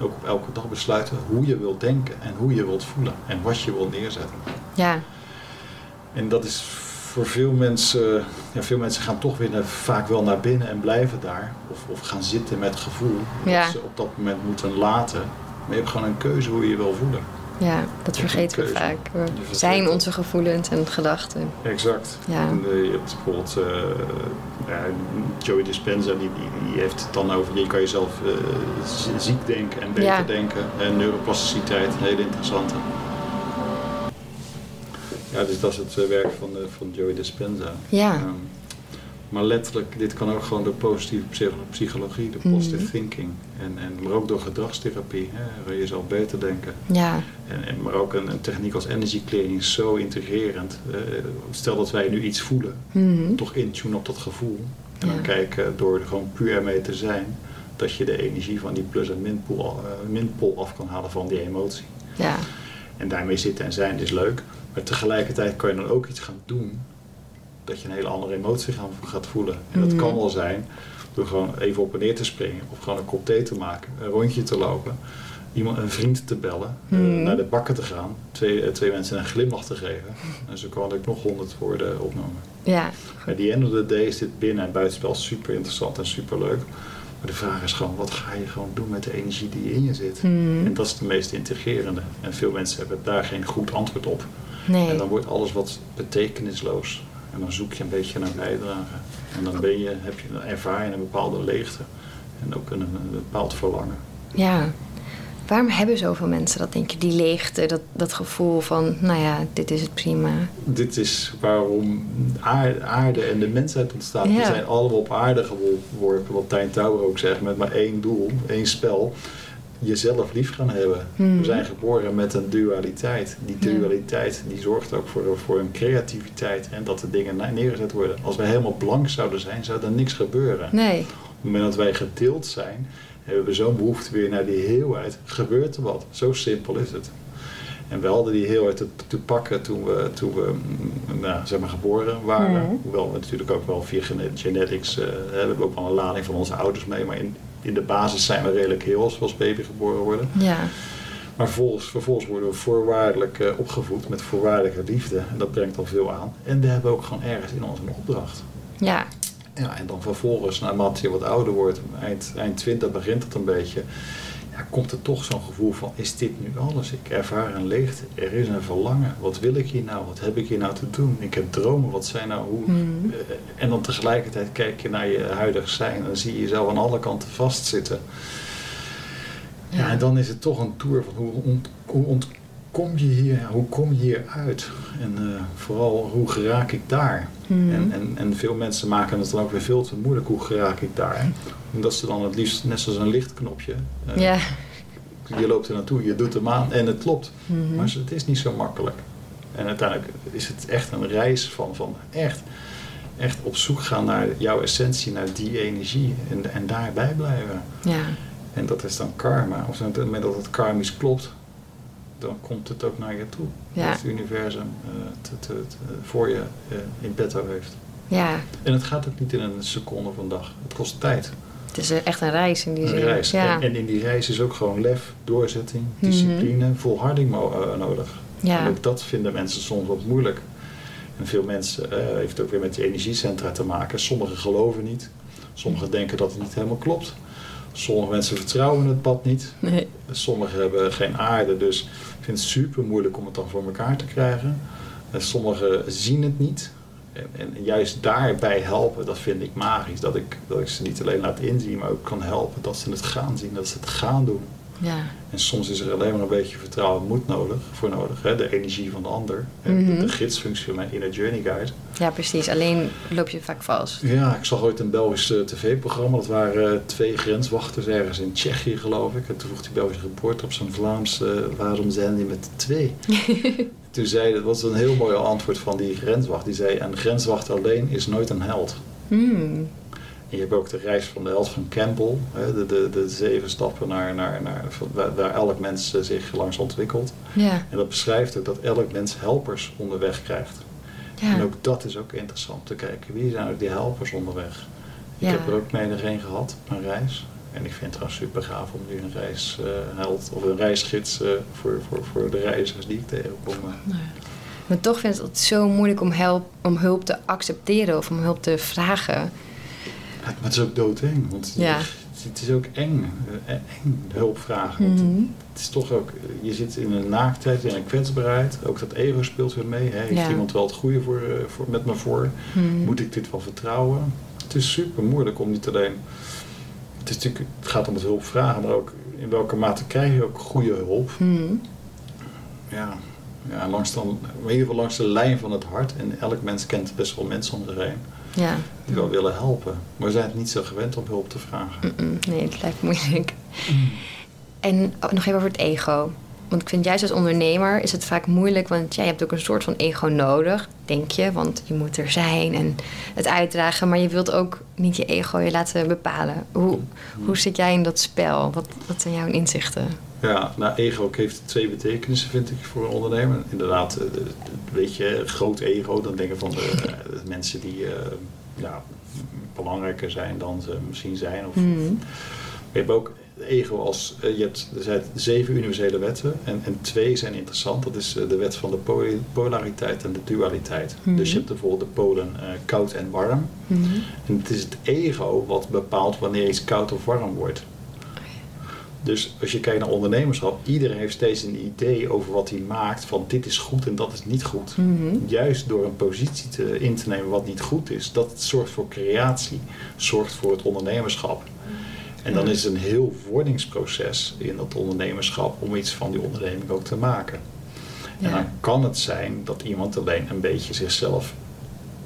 ook op elke dag besluiten, hoe je wilt denken en hoe je wilt voelen en wat je wilt neerzetten. Ja. En dat is voor veel mensen, ja, veel mensen gaan toch weer naar- vaak wel naar binnen en blijven daar. Of, of gaan zitten met gevoel. Ja. Dat ze op dat moment moeten laten. Maar je hebt gewoon een keuze hoe je je wil voelen. Ja, dat vergeten we vaak. We zijn onze gevoelens en gedachten. Exact. Ja. Eh, je hebt bijvoorbeeld eh, ja, Joey Dispenza, die, die, die heeft het dan over, je kan jezelf eh, ziek denken en beter Ja. denken. En neuroplasticiteit, een hele interessante. Ja, dus dat is het eh, werk van, eh, van Joey Dispenza. Ja. Ehm, maar letterlijk, dit kan ook gewoon door positieve psycho- psychologie, door positive Mhm. thinking. En, en, maar ook door gedragstherapie, hè, je jezelf beter denken. Ja. En, en, maar ook een, een techniek als energy clearing is zo integrerend. Eh, stel dat wij nu iets voelen, Mhm. toch intune op dat gevoel. En Ja. dan kijken door er gewoon puur ermee te zijn, dat je de energie van die plus- en minpool, minpool af kan halen van die emotie. Ja. En daarmee zitten en zijn is leuk. Maar tegelijkertijd kan je dan ook iets gaan doen. Dat je een hele andere emotie gaan, gaat voelen. En dat Mhm. kan wel zijn door gewoon even op en neer te springen. Of gewoon een kop thee te maken. Een rondje te lopen. Iemand, een vriend te bellen. eh, Mhm. naar de bakken te gaan. Twee, eh, twee mensen een glimlach te geven. En zo kan ik nog honderd woorden opnoemen. Ja. Bij die end of the day is dit binnen- en buitenspel super interessant en super leuk. Maar de vraag is gewoon, wat ga je gewoon doen met de energie die in je zit? Mhm. En dat is de meest integrerende. En veel mensen hebben daar geen goed antwoord op. Nee. En dan wordt alles wat betekenisloos. En dan zoek je een beetje naar bijdrage. En dan ben je, heb je, ervaar je een bepaalde leegte. En ook een, een bepaald verlangen. Ja. Waarom hebben zoveel mensen dat, denk je? Die leegte, dat, dat gevoel van, nou ja, dit is het prima. Dit is waarom aarde, aarde en de mensheid ontstaat. Ja. We zijn allemaal op aarde geworpen, wat Tijn Touwer ook zegt, met maar één doel, één spel. Jezelf lief gaan hebben. Hmm. We zijn geboren met een dualiteit. Die Ja. dualiteit die zorgt ook voor, voor een creativiteit en dat de dingen neergezet worden. Als wij helemaal blank zouden zijn, zou er niks gebeuren. Nee. Op het moment dat wij gedeeld zijn, hebben we zo'n behoefte weer naar die heelheid. Gebeurt er wat? Zo simpel is het. En we hadden die heelheid te, te pakken toen we, toen we mm, nou, zeg maar geboren waren. Mhm. Hoewel we natuurlijk ook wel via gene- genetics, eh, we hebben ook wel een lading van onze ouders mee. Maar in, in de basis zijn we redelijk heel als we als baby geboren worden. Ja. Maar vervolgens, vervolgens worden we voorwaardelijk eh, opgevoed met voorwaardelijke liefde. En dat brengt al veel aan. En we hebben ook gewoon ergens in ons een opdracht. Ja. Ja, en dan vervolgens, naarmate je wat ouder wordt, eind, eind 20 begint het een beetje. Ja, komt er toch zo'n gevoel van, is dit nu alles? Ik ervaar een leegte, er is een verlangen. Wat wil ik hier nou? Wat heb ik hier nou te doen? Ik heb dromen, wat zijn nou... Hoe, Mhm. eh, en dan tegelijkertijd kijk je naar je huidig zijn en dan zie je jezelf aan alle kanten vastzitten. Ja, en dan is het toch een tour van hoe, ont, hoe ontkom je hier, hoe kom je hier uit? En eh, vooral, hoe geraak ik daar? Mhm. En, en, en veel mensen maken het dan ook weer veel te moeilijk. Hoe geraak ik daar? Omdat ze dan het liefst, net zoals een lichtknopje. Ja. Je loopt er naartoe, je doet hem aan en het klopt. Mhm. Maar het is niet zo makkelijk. En uiteindelijk is het echt een reis van, van echt, echt op zoek gaan naar jouw essentie, naar die energie. En, en daarbij blijven. Ja. En dat is dan karma. Of op het moment dat het karmisch klopt, dan komt het ook naar je toe. Ja. Dat het universum eh, te, te- voor je eh, in petto heeft. Ja. En het gaat ook niet in een seconde een dag. Het kost tijd. Het is echt een reis in die Een zin. reis. Ja. En, en in die reis is ook gewoon lef, doorzetting, discipline, volharding eh, nodig. Ja. En ook dat vinden mensen soms wat moeilijk. En veel mensen eh heeft ook weer met die energiecentra te maken. Sommigen geloven niet. Sommigen denken dat het niet helemaal klopt. Sommige mensen vertrouwen het pad niet. Nee. Sommigen hebben geen aarde, dus vinden het super moeilijk om het dan voor elkaar te krijgen. En sommigen zien het niet. En, en juist daarbij helpen, dat vind ik magisch. Dat ik, dat ik ze niet alleen laat inzien, maar ook kan helpen dat ze het gaan zien, dat ze het gaan doen. Ja. En soms is er alleen maar een beetje vertrouwen en moed nodig, voor nodig. Hè? De energie van de ander. De, de gidsfunctie van mijn Inner Journey Guide. ja, precies. Alleen loop je vaak vast. Ja, ik zag ooit een Belgisch eh, tv-programma. Dat waren eh, twee grenswachters ergens in Tsjechië, geloof ik. En toen vroeg die Belgische reporter op zijn Vlaams... eh, waarom zijn die met twee? toen zei, dat was een heel mooi antwoord van die grenswacht. Die zei, een grenswacht alleen is nooit een held. Hmm. En je hebt ook de reis van de held van Campbell. Hè, de, de, de zeven stappen naar, naar, naar, waar, waar elk mens eh, zich langs ontwikkelt. Ja. En dat beschrijft ook dat elk mens helpers onderweg krijgt. En Ja. ook dat is ook interessant te kijken. Wie zijn ook die helpers onderweg? Ik Ja. heb er ook menig een gehad, een reis. En ik vind het trouwens super gaaf om nu een reisheld of een reisgids eh, voor, voor, voor de reizigers die ik tegenkom. eh. Maar toch vind ik het zo moeilijk om, help, om hulp te accepteren of om hulp te vragen. Maar het is ook doodeng, want Ja. het is ook eng, eh, eng hulp vragen. Mhm. het is toch ook, je zit in een naaktheid, in een kwetsbaarheid. Ook dat ego speelt weer mee. Hè? Heeft Ja. iemand wel het goede voor, eh, voor, met me voor? Mhm. Moet ik dit wel vertrouwen? Het is super moeilijk om niet alleen. Het, is natuurlijk, het gaat om het hulp vragen, maar ook in welke mate krijg je ook goede hulp. Mhm. Ja, ja langs dan, in ieder geval langs de lijn van het hart. En elk mens kent best wel mensen om zich heen Ja. die wel willen helpen. Maar we zijn het niet zo gewend om hulp te vragen. Nee, het lijkt moeilijk. En oh, nog even over het ego. Want ik vind juist als ondernemer is het vaak moeilijk, want ja, je hebt ook een soort van ego nodig, denk je. Want je moet er zijn en het uitdragen, maar je wilt ook niet je ego je laten bepalen. Hoe, hoe zit jij in dat spel? Wat, wat zijn jouw inzichten? Ja, nou, ego heeft twee betekenissen, vind ik, voor een ondernemer. Inderdaad, eh, weet je, groot ego, dan denken van de, de mensen die eh, ja, belangrijker zijn dan ze misschien zijn. Of. Je hebt ook ego als, eh, je hebt er zijn zeven universele wetten en, en twee zijn interessant. Dat is eh, de wet van de polariteit en de dualiteit. Mhm. Dus je hebt bijvoorbeeld de polen eh, koud en warm. Mhm. En het is het ego wat bepaalt wanneer iets koud of warm wordt. Dus als je kijkt naar ondernemerschap, iedereen heeft steeds een idee over wat hij maakt van dit is goed en dat is niet goed. Mhm. Juist door een positie te, in te nemen wat niet goed is, dat zorgt voor creatie, zorgt voor het ondernemerschap. En dan is het een heel wordingsproces in dat ondernemerschap om iets van die onderneming ook te maken. En dan kan het zijn dat iemand alleen een beetje zichzelf,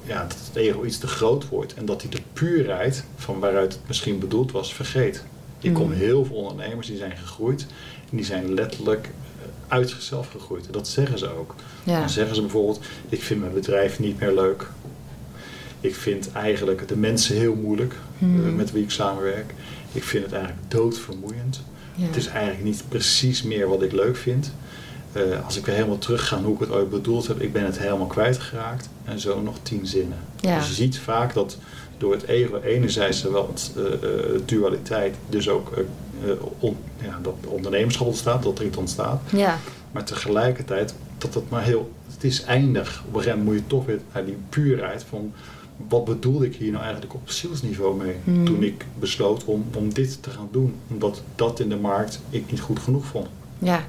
ja, dat het ego iets te groot wordt en dat hij de puurheid van waaruit het misschien bedoeld was vergeet. Ik kom Mm. heel veel ondernemers die zijn gegroeid en die zijn letterlijk eh, uit zichzelf gegroeid. En dat zeggen ze ook. Ja. Dan zeggen ze bijvoorbeeld, ik vind mijn bedrijf niet meer leuk. Ik vind eigenlijk de mensen heel moeilijk eh, Mhm. met wie ik samenwerk. Ik vind het eigenlijk doodvermoeiend. Ja. Het is eigenlijk niet precies meer wat ik leuk vind. Eh, als ik weer helemaal terug ga hoe ik het ooit bedoeld heb, ik ben het helemaal kwijtgeraakt. En zo nog tien zinnen. Ja. Dus je ziet vaak dat door het ego enerzijds wel het, eh, eh, dualiteit, dus ook eh, eh, on- ja, dat ondernemerschap ontstaat, dat er iets ontstaat. ja. Maar tegelijkertijd dat het maar heel, het is eindig. Op een gegeven moment moet je toch weer naar die puurheid van wat bedoelde ik hier nou eigenlijk op zielsniveau mee Hmm. toen ik besloot om, om dit te gaan doen. Omdat dat in de markt ik niet goed genoeg vond. Ja,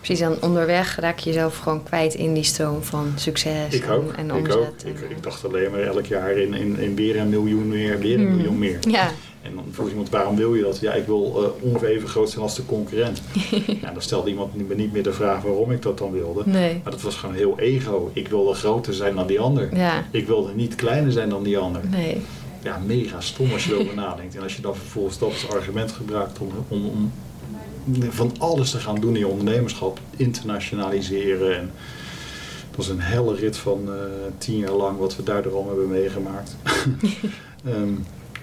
precies. Dan onderweg raak je jezelf gewoon kwijt in die stroom van succes Ik en, ook. en ik omzet. ook. en- Ik, ik dacht alleen maar elk jaar in, in, in weer een miljoen meer, weer een Hmm. miljoen meer. Ja, En dan vroeg iemand, waarom wil je dat? Ja, ik wil eh, ongeveer even groot zijn als de concurrent. ja, dan stelde iemand me niet meer de vraag waarom ik dat dan wilde. nee. Maar dat was gewoon heel ego. Ik wilde groter zijn dan die ander. Ja, Ik wilde niet kleiner zijn dan die ander. nee. Ja, mega stom als je erover nadenkt. En als je dan vervolgens dat als argument gebruikt om, om, om van alles te gaan doen in je ondernemerschap, internationaliseren. En het was een helle rit van eh, tien jaar lang wat we daardoor hebben meegemaakt. Ehm,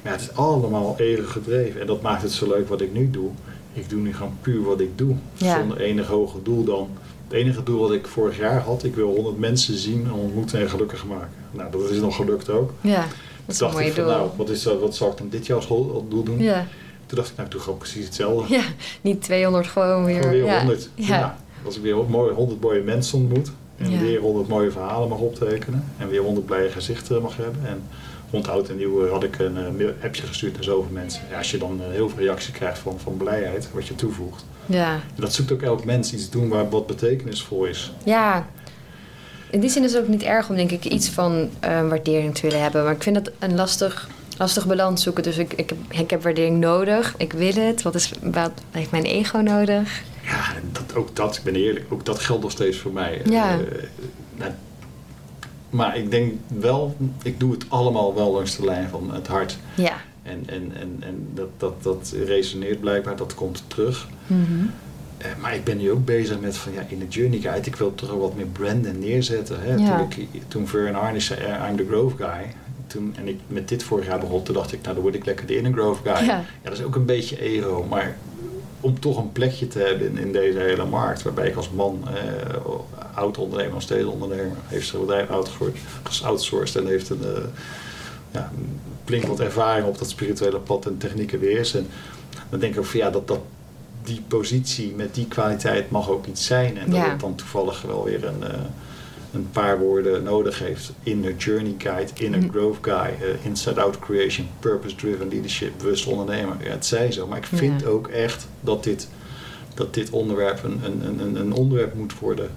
ja, het is allemaal even gedreven. En dat maakt het zo leuk wat ik nu doe. Ik doe nu gewoon puur wat ik doe. Ja. Zonder enig hoger doel dan. Het enige doel wat ik vorig jaar had, ik wil 100 mensen zien, ontmoeten en gelukkig maken. Nou, dat is nog gelukt ook. Ja, dat is Toen een dacht mooi ik van, doel. nou, wat, is, dat- wat zal ik dan dit jaar als doel doen? Ja. Toen dacht ik, nou, doe gewoon precies hetzelfde. ja, niet 200 gewoon weer. Gewoon weer ja. 100. Ja. Nou, als ik weer mooi 100 mooie mensen ontmoet. En Ja. weer 100 mooie verhalen mag optekenen. En weer 100 blije gezichten mag hebben. En rond oud en nieuw had ik een eh, appje gestuurd naar zoveel mensen. Ja, als je dan eh, heel veel reactie krijgt van, van blijheid, wat je toevoegt. Ja. En dat zoekt ook elk mens iets doen waar wat betekenisvol is. Ja. In die zin is het ook niet erg om denk ik iets van eh, waardering te willen hebben. Maar ik vind dat een lastig, lastig balans zoeken. Dus ik, ik, heb, ik heb waardering nodig. Ik wil het. Wat, is, wat heeft mijn ego nodig? Ja, dat, ook dat, ik ben eerlijk, ook dat geldt nog steeds voor mij. Ja. Eh, nou, maar ik denk wel, ik doe het allemaal wel langs de lijn van het hart. Ja. En, en, en, en dat, dat, dat resoneert blijkbaar, dat komt terug. Mhm. Eh, maar ik ben nu ook bezig met van ja, in de journey guide, ik wil toch wel wat meer branden neerzetten. Hè? Ja. Toen, ik, toen Vern zei, eh, I'm the growth guy. Toen, en ik met dit vorig jaar begon, toen dacht ik, nou dan word ik lekker de inner growth guy. Ja. dat is ook een beetje ego, maar om toch een plekje te hebben in, in deze hele markt, waarbij ik als man, eh, oud ondernemer, nog steeds ondernemer, heeft zijn bedrijf outsourced en heeft een, eh, ja, flink wat ervaring op dat spirituele pad en technieken weer En dan denk ik ook van ja, dat, dat die positie met die kwaliteit mag ook iets zijn. En dat Ja. het dan toevallig wel weer een, eh, een paar woorden nodig heeft. Inner journey guide, inner Mhm. growth guy, eh, inside out creation, purpose driven leadership, bewust ondernemer. Ja, het zij zo. Maar ik vind Ja. ook echt dat dit, dat dit onderwerp een, een, een, een onderwerp moet worden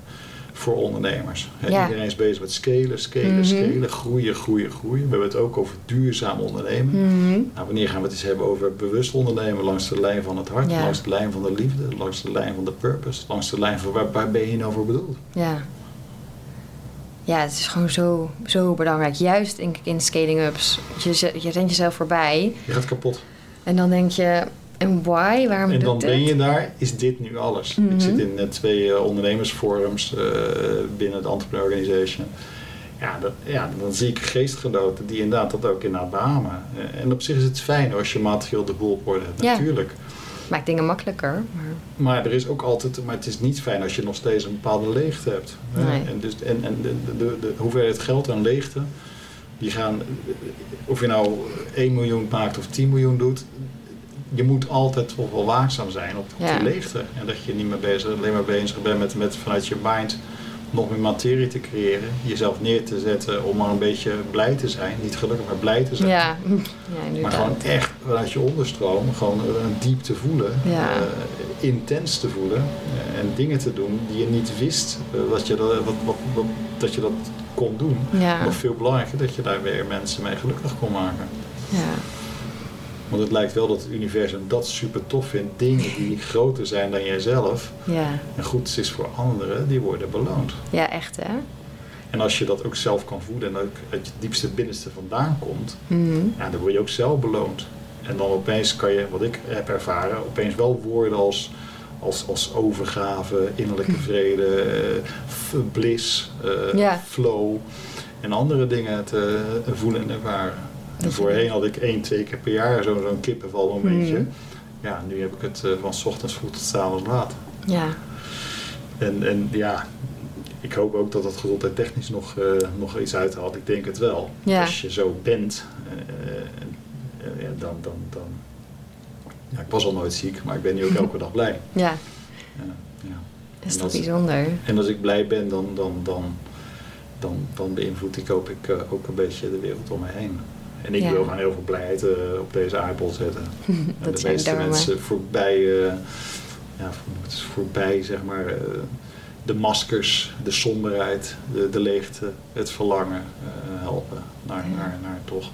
voor ondernemers. Ja. Iedereen is bezig met scalen, scalen, Mhm. scalen, groeien, groeien, groeien. We hebben het ook over duurzaam ondernemen. Mhm. Nou, wanneer gaan we het eens hebben over bewust ondernemen langs de lijn van het hart, Ja. langs de lijn van de liefde, langs de lijn van de purpose, langs de lijn van waar, waar ben je nou voor bedoeld? Ja. Ja, het is gewoon zo, zo belangrijk. Juist denk ik in scaling-ups. Je, je rent jezelf voorbij. Je gaat kapot. En dan denk je, en why? Waarom en dan ben dit? je daar, is dit nu alles. Mhm. Ik zit in eh, twee eh, ondernemersforums eh, binnen de Entrepreneur Organization. Ja, dat, ja, dan zie ik geestgenoten die inderdaad dat ook inderdaad beamen. Eh, en op zich is het fijn als je materieel de boel op orde hebt, Ja. natuurlijk. Maakt dingen makkelijker. Maar... Maar er is ook altijd, maar het is niet fijn als je nog steeds een bepaalde leegte hebt. hè. Nee. En, dus, en, en de, de, de, de hoeveelheid geld en leegte, die gaan, of je nou 1 miljoen maakt of 10 miljoen doet, je moet altijd toch wel waakzaam zijn op, op Ja. die leegte. En dat je niet meer bezig, alleen maar bezig bent met, met vanuit je mind nog meer materie te creëren, jezelf neer te zetten om maar een beetje blij te zijn. Niet gelukkig, maar blij te zijn. Ja, ja Maar gewoon echt vanuit je onderstroom, gewoon een diep te voelen, Ja. eh, intens te voelen eh, en dingen te doen die je niet wist eh, dat, je dat, wat, wat, wat- dat je dat kon doen. Ja. Nog veel belangrijker dat je daar weer mensen mee gelukkig kon maken. Ja. Want het lijkt wel dat het universum dat super tof vindt. Dingen die groter zijn dan jijzelf Ja. en goed is voor anderen, die worden beloond. Ja, echt hè? En als je dat ook zelf kan voelen en ook uit je diepste binnenste vandaan komt, Mhm. ja, dan word je ook zelf beloond. En dan opeens kan je, wat ik heb ervaren, opeens wel woorden als, als, als overgave, innerlijke vrede, eh, f- bliss, eh, Ja. flow en andere dingen te eh, voelen en ervaren. En voorheen had ik één, twee keer per jaar zo- zo'n kippenval momentje. Mhm. Ja, nu heb ik het eh, van 's ochtends vroeg tot 's avonds laat. Ja. En, en ja, ik hoop ook dat dat gezondheidstechnisch nog, eh, nog iets uithaalt. Ik denk het wel. Ja. Als je zo bent, eh, dan, dan, dan... Ja, ik was al nooit ziek, maar ik ben nu ook elke dag blij. Ja. Ja, ja. Dat is toch bijzonder? En als ik blij ben, dan, dan, dan, dan, dan beïnvloed ik ook, ik, ook een beetje de wereld om me heen. En ik Ja. wil gewoon heel veel blijheid eh, op deze aardbol zetten. En Dat de meeste darmen. mensen voorbij, eh, ja, voorbij zeg maar, eh, de maskers, de somberheid, de, de leegte, het verlangen helpen naar, Ja. naar, naar toch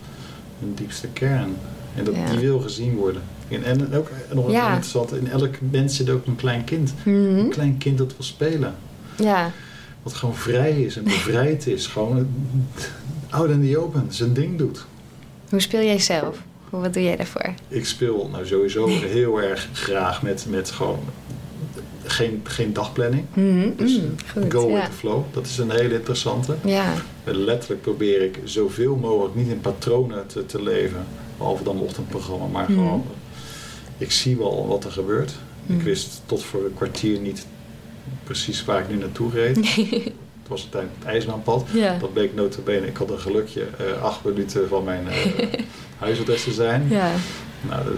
hun diepste kern. En dat, Ja. die wil gezien worden. En, en ook nog Ja. interessant, in elk mens zit ook een klein kind. Mhm. Een klein kind dat wil spelen. Ja. Wat gewoon vrij is en bevrijd is. Gewoon out in the open, zijn ding doet. Hoe speel jij zelf? Hoe- Wat doe jij daarvoor? Ik speel nou sowieso heel erg graag met, met gewoon geen, geen dagplanning. Mhm. Dus Mm, goed. go with ja. the flow. Dat is een hele interessante. Ja. Letterlijk probeer ik zoveel mogelijk niet in patronen te, te leven. Behalve dan ochtendprogramma. Maar Mhm. gewoon, ik zie wel wat er gebeurt. Mhm. Ik wist tot voor een kwartier niet precies waar ik nu naartoe reed. Het was uiteindelijk het ijsbaanpad. Ja. Dat bleek notabene, ik had een gelukje, eh, acht minuten van mijn eh huisadres te zijn. Ja. Nou, eh,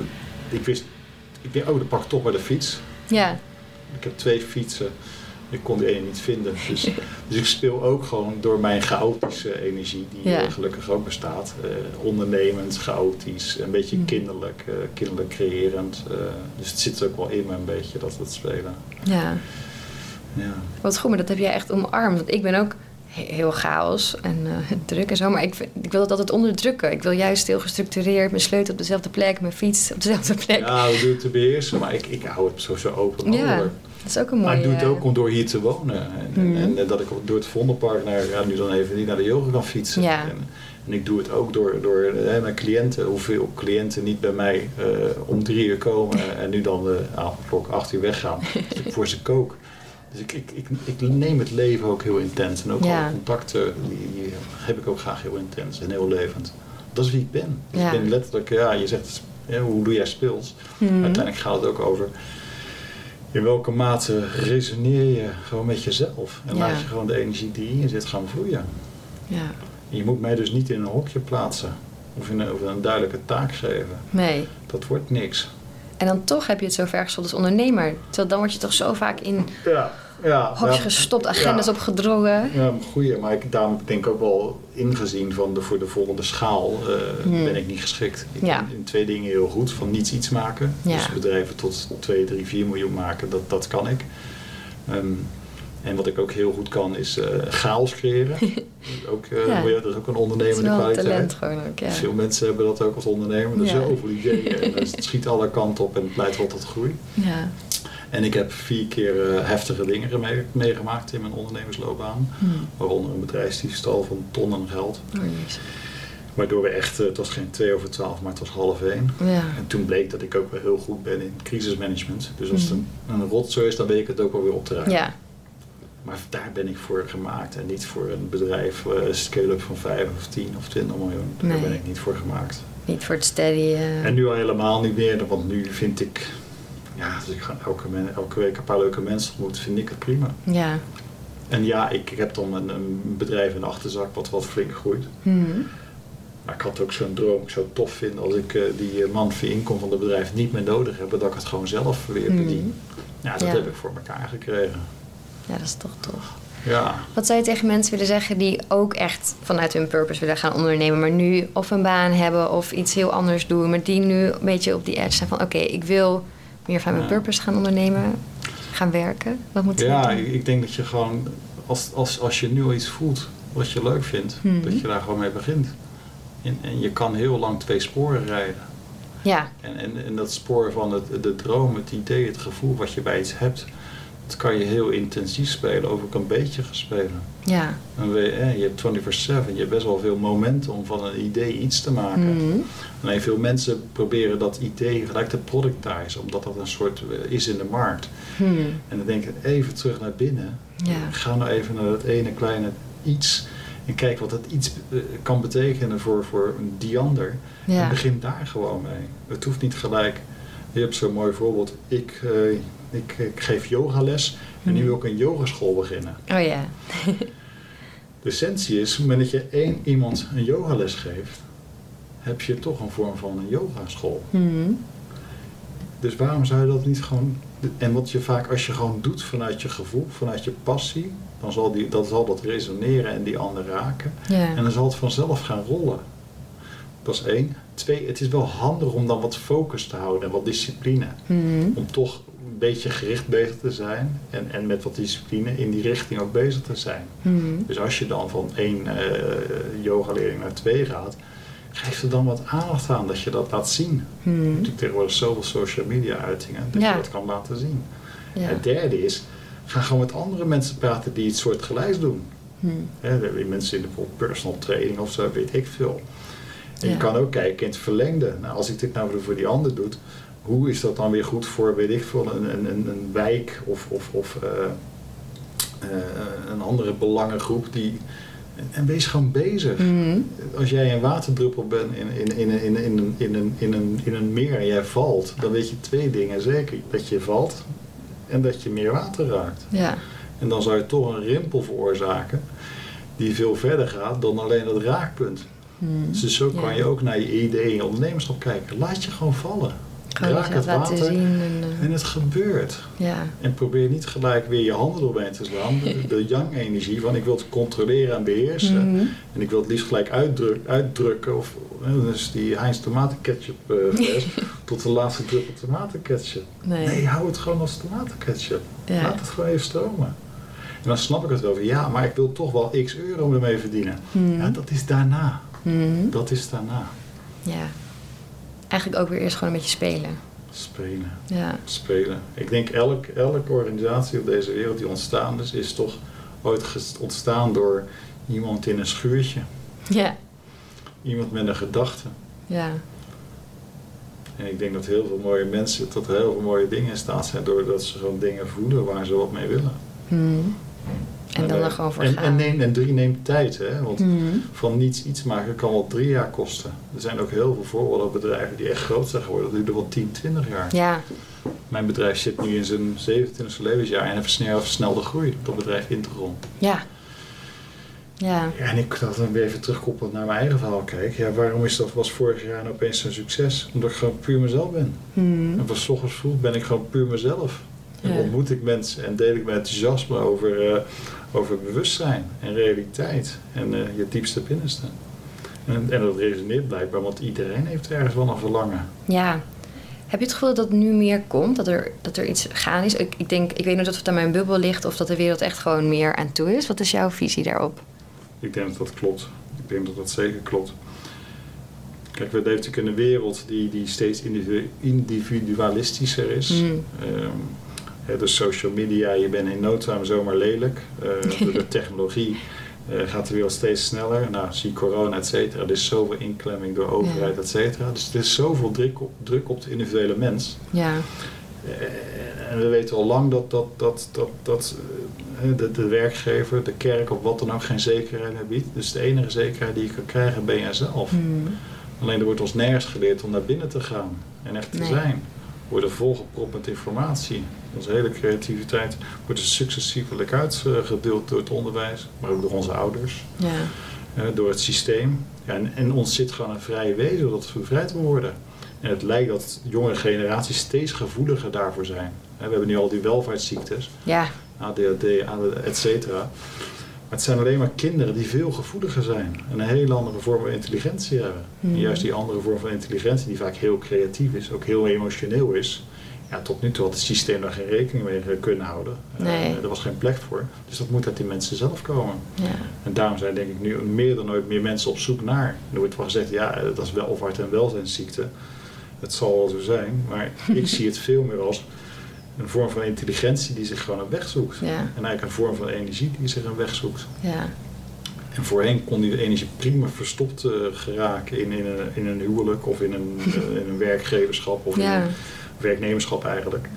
ik wist, ik denk, oh, dan pak ik toch maar de fiets. Ja. Ik heb twee fietsen. Ik kon die ene niet vinden. Dus, dus ik speel ook gewoon door mijn chaotische energie, die Ja. gelukkig ook bestaat. ondernemend, chaotisch, een beetje Hm. kinderlijk, kinderlijk creërend. dus het zit ook wel in me een beetje, dat het spelen. Ja. Ja. Wat goed, maar dat heb jij echt omarmd. Want ik ben ook he- heel chaos en eh, druk en zo. Maar ik, ik wil dat altijd onderdrukken. Ik wil juist heel gestructureerd mijn sleutel op dezelfde plek, mijn fiets op dezelfde plek. Ja, we doen het te beheersen, maar ik, ik hou het zo open Ja, dat is ook een mooie... Maar ik doe het ook eh, om door hier te wonen. En, Mhm. en, eh, dat ik door het Vondelpark naar, ja, nu dan even niet naar de yoga kan fietsen. Ja. En, en ik doe het ook door, door eh, mijn cliënten, hoeveel cliënten niet bij mij eh, om drie uur komen en nu dan de avondklok acht uur weggaan. Dus ik voor ze kook. Dus ik, ik, ik, ik neem het leven ook heel intens. En ook Ja. alle contacten, die, die heb ik ook graag heel intens en heel levend. Dat is wie ik ben. Dus Ja. Ik ben letterlijk, ja, je zegt, ja, hoe doe jij speels? mhm. Uiteindelijk gaat het ook over in welke mate resoneer je gewoon met jezelf. En laat je gewoon de energie die in je zit gaan vloeien. Ja, je moet mij dus niet in een hokje plaatsen. Of, in een, of een duidelijke taak geven. nee. Dat wordt niks. En dan toch heb je het zo ver als ondernemer. Terwijl dan word je toch zo vaak in Ja, ja. hokjes ja, gestopt, agendas opgedrongen. Ja, goeie. Maar ik, daarom denk ik ook wel ingezien van de, voor de volgende schaal eh, Hmm. ben ik niet geschikt. Ik ben in twee dingen heel goed. Van niets iets maken. Dus bedrijven tot 2, 3, 4 miljoen maken, dat, dat kan ik. Ehm, en wat ik ook heel goed kan is eh, chaos creëren. ook, eh, Ja. dat is ook een ondernemende kwaliteit. talent gewoon ook, ja. Veel mensen hebben dat ook als ondernemer. Er zijn zoveel ideeën. En het schiet alle kanten op en het leidt wel tot groei. Ja. En ik heb vier keer eh, heftige dingen mee- meegemaakt in mijn ondernemersloopbaan. Hm. Waaronder een bedrijfsdiefstal van tonnen geld. Oh, jezus. Waardoor we echt, het was geen twee over twaalf, maar het was half één. Ja. En toen bleek dat ik ook wel heel goed ben in crisismanagement. Dus als het Mhm. een, een rotzooi is, dan weet ik het ook wel weer op te ruimen. Ja. Maar daar ben ik voor gemaakt. En niet voor een bedrijf, eh, scale-up van 5 of 10 of 20 miljoen. Daar Nee. ben ik niet voor gemaakt. Niet voor het steady. eh, En nu al helemaal niet meer. Want nu vind ik, ja, als ik ga elke, elke week een paar leuke mensen ontmoet, vind ik het prima. Ja. En ja, ik, ik heb dan een, een bedrijf in de achterzak wat wat flink groeit. Hm. Maar ik had ook zo'n droom, ik zou het tof vinden als ik eh, die monthly income van het bedrijf niet meer nodig heb, dat ik het gewoon zelf weer Hmm. bedien. Ja, dat Ja. heb ik voor elkaar gekregen. Ja, dat is toch tof. Ja, Wat zou je tegen mensen willen zeggen die ook echt vanuit hun purpose willen gaan ondernemen, maar nu of een baan hebben of iets heel anders doen, maar die nu een beetje op die edge zijn van: oké, ik wil meer van mijn Ja. purpose gaan ondernemen, gaan werken? Wat moet ja doen? ik denk dat je gewoon, als, als, als je nu al iets voelt wat je leuk vindt, Hmm. dat je daar gewoon mee begint. En, en je kan heel lang twee sporen rijden. Ja. En, en, en dat spoor van het, de droom, het idee, het gevoel wat je bij iets hebt, dat kan je heel intensief spelen, of ook een beetje spelen. Ja. En we, je hebt 24-7, je hebt best wel veel momenten om van een idee iets te maken. Mhm. Alleen veel mensen proberen dat idee gelijk te productizen, omdat dat een soort eh, is in de markt. Hmm. En dan denk ik even terug naar binnen. Ja. Ga nou even naar dat ene kleine iets en kijk wat dat iets eh, kan betekenen voor, voor die ander. En Ja. begin daar gewoon mee. Het hoeft niet gelijk. Je hebt zo'n mooi voorbeeld. Ik, eh, ik, ik geef yogales en nu wil ik een yogaschool beginnen. Oh ja. De essentie is, op het moment dat je één iemand een yogales geeft, heb je toch een vorm van een yogaschool. Mhm. Dus waarom zou je dat niet gewoon... En wat je vaak, als je gewoon doet vanuit je gevoel, vanuit je passie, dan zal, die, dan zal dat resoneren en die ander raken. Ja. En dan zal het vanzelf gaan rollen. Dat is één. Twee, het is wel handig om dan wat focus te houden en wat discipline. Mhm. Om toch een beetje gericht bezig te zijn en, en met wat discipline in die richting ook bezig te zijn. Mhm. Dus als je dan van één eh yogaleerling naar twee gaat, geef er dan wat aandacht aan dat je dat laat zien. Mhm. Natuurlijk tegenwoordig zoveel social media uitingen dat Ja. je dat kan laten zien. Ja. Het derde is, ga gewoon met andere mensen praten die iets soortgelijks doen. Zijn mensen in de personal training of zo, weet ik veel. En je kan ook kijken in het verlengde. Nou, als ik dit nou voor die ander doe, hoe is dat dan weer goed voor, weet ik veel, een, een, een, wijk of, of, of eh, eh, een andere belangengroep die. En, wees gewoon bezig. Mhm. Als jij een waterdruppel bent in, in, in, in, in, een- in, een, in, een, in een meer en jij valt, dan weet je twee dingen zeker. Dat je valt en dat je meer water raakt. Ja. En dan zou je toch een rimpel veroorzaken die veel verder gaat dan alleen dat raakpunt. Mhm. Dus zo kan Ja. je ook naar je ideeën en ondernemerschap kijken. Laat je gewoon vallen. Gewoon Raak het water zien. En, eh, en het gebeurt. ja. En probeer niet gelijk weer je handen doorheen te slaan. De, de yang-energie van ik wil het controleren en beheersen. Mhm. En ik wil het liefst gelijk uitdruk, uitdrukken. Of hè, dus die Heinz tomatenketchup eh fles tot de laatste druppel tomatenketchup. Nee. Nee, hou het gewoon als tomatenketchup. Ja. Laat het gewoon even stromen. En dan snap ik het wel van ja, maar ik wil toch wel x euro ermee verdienen. Ja, dat is daarna. Mhm. Dat is daarna. Ja. Eigenlijk ook weer eerst gewoon een beetje spelen. Spelen. Ja. Spelen. Ik denk elk, elke organisatie op deze wereld die ontstaan is, is toch ooit ontstaan door iemand in een schuurtje. Ja. Iemand met een gedachte. Ja. En ik denk dat heel veel mooie mensen tot heel veel mooie dingen in staat zijn doordat ze gewoon dingen voelen waar ze wat mee willen. Mhm. En dan eh, er gewoon voor en, gaan. en, neem, en drie neemt tijd, hè? Want Mhm. van niets iets maken kan wel drie jaar kosten. Er zijn ook heel veel voorbeelden bedrijven die echt groot zijn geworden. Dat duurde wel 10, 20 jaar. Ja. Mijn bedrijf zit nu in zijn 27e levensjaar en heeft snel versnelde groei. Dat bedrijf Integron. Ja. Ja. Ja, en ik dat dan weer even terugkoppelend naar mijn eigen verhaal kijk. Ja, waarom is dat, was vorig jaar nou opeens zo'n succes? Omdat ik gewoon puur mezelf ben. Mhm. En van 's ochtends vroeg ben ik gewoon puur mezelf. En Ja. ontmoet ik mensen en deel ik mijn enthousiasme over, eh, over bewustzijn en realiteit en eh, je diepste binnenste. En, en dat resoneert blijkbaar, want iedereen heeft ergens wel een verlangen. Ja. Heb je het gevoel dat dat nu meer komt? Dat er, dat er iets gaan is? Ik, ik denk, ik weet niet of het aan mijn bubbel ligt of dat de wereld echt gewoon meer aan toe is. Wat is jouw visie daarop? Ik denk dat dat klopt. Ik denk dat dat zeker klopt. Kijk, we leven natuurlijk in een wereld die, die steeds individu- individualistischer is. Mhm. Ehm, dus social media, je bent in no time zomaar lelijk. Eh, door de technologie eh, gaat de wereld steeds sneller. Nou, zie corona, et cetera. Er is zoveel inklemming door overheid, Ja. et cetera. Dus er is zoveel druk op, druk op de individuele mens. Ja. Eh, En we weten al lang dat, dat, dat, dat, dat de, de werkgever, de kerk of wat dan ook geen zekerheid meer biedt. Dus de enige zekerheid die je kan krijgen ben jezelf. Mhm. Alleen er wordt ons nergens geleerd om naar binnen te gaan en echt te Nee. zijn. Worden volgepropt met informatie. Onze hele creativiteit wordt dus successievelijk uitgedeeld door het onderwijs, maar ook door onze ouders, Ja. door het systeem. Ja, en, en ons zit gewoon een vrije wezen dat we bevrijd worden. En het lijkt dat jongere generaties steeds gevoeliger daarvoor zijn. We hebben nu al die welvaartsziektes, Ja. ADHD, et cetera. Maar het zijn alleen maar kinderen die veel gevoeliger zijn. En een hele andere vorm van intelligentie hebben. En juist die andere vorm van intelligentie, die vaak heel creatief is, ook heel emotioneel is. Ja, tot nu toe had het systeem daar geen rekening mee kunnen houden. Eh, Nee. er was geen plek voor. Dus dat moet uit die mensen zelf komen. Ja. En daarom zijn denk ik nu meer dan ooit meer mensen op zoek naar. Er wordt wel gezegd, ja, dat is welvaart en welzijnsziekte. Het zal wel zo zijn, maar ik zie het veel meer als een vorm van intelligentie die zich gewoon een weg zoekt. Ja. En eigenlijk een vorm van energie die zich een weg zoekt. Ja. En voorheen kon die energie prima verstopt eh, geraken in, in, een, in een huwelijk of in een, eh, in een werkgeverschap of in een werknemerschap eigenlijk.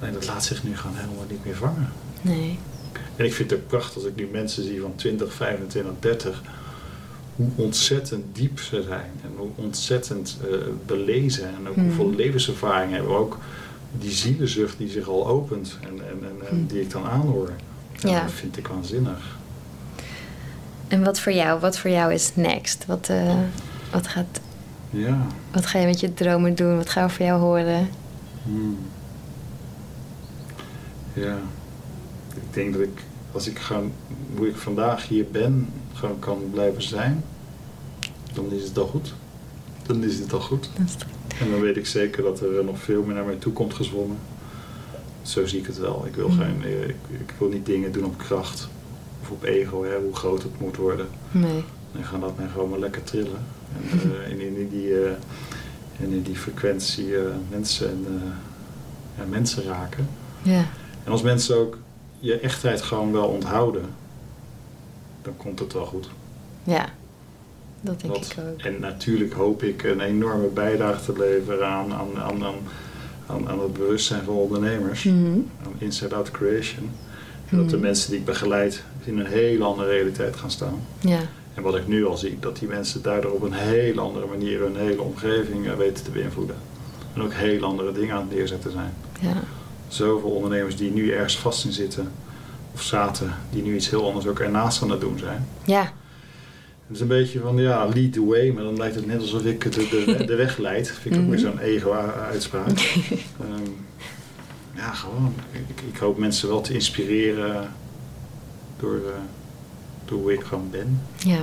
Alleen dat laat zich nu gewoon helemaal niet meer vangen. Nee. En ik vind het ook prachtig als ik nu mensen zie van 20, 25, 30, hoe ontzettend diep ze zijn en hoe ontzettend eh, belezen en ook Hmm. hoeveel levenservaring hebben. Ook die zielenzucht die zich al opent en, en, en, en Hmm. die ik dan aanhoor. Ja, Ja. Dat vind ik waanzinnig. En wat voor jou? Wat voor jou is next? Wat, eh, wat, gaat, Ja. wat ga je met je dromen doen? Wat gaan we voor jou horen? Hmm. Ja. Ik denk dat ik, als ik gewoon, hoe ik vandaag hier ben, gewoon kan blijven zijn, dan is het al goed. Dan is het al goed. Dat is- En dan weet ik zeker dat er nog veel meer naar mij toe komt gezwommen. Zo zie ik het wel. Ik wil, Hmm. geen, eh, ik, ik wil niet dingen doen op kracht of op ego, hè, hoe groot het moet worden. Nee. En gaan dat mij gewoon maar lekker trillen. En, eh, in, in die, eh, en in die frequentie mensen, en, ja, mensen raken. Ja. En als mensen ook je echtheid gewoon wel onthouden, dan komt het wel goed. Ja. Dat denk Dat- ik ook. En natuurlijk hoop ik een enorme bijdrage te leveren aan, aan, aan, aan, aan, aan het bewustzijn van ondernemers. Mhm. Aan inside-out creation. En dat de Mhm. mensen die ik begeleid in een hele andere realiteit gaan staan. Ja. En wat ik nu al zie, dat die mensen daardoor op een heel andere manier hun hele omgeving eh, weten te beïnvloeden. En ook heel andere dingen aan het neerzetten zijn. Ja. Zoveel ondernemers die nu ergens vast in zitten, of zaten, die nu iets heel anders ook ernaast aan het doen zijn. Ja. Het is een beetje van, ja, lead the way, maar dan lijkt het net alsof ik de, de, de weg leid. Vind ik ook weer Mhm. zo'n ego-uitspraak. Ehm, ja, gewoon. Ik, ik hoop mensen wel te inspireren door, eh, door hoe ik gewoon ben. Ja.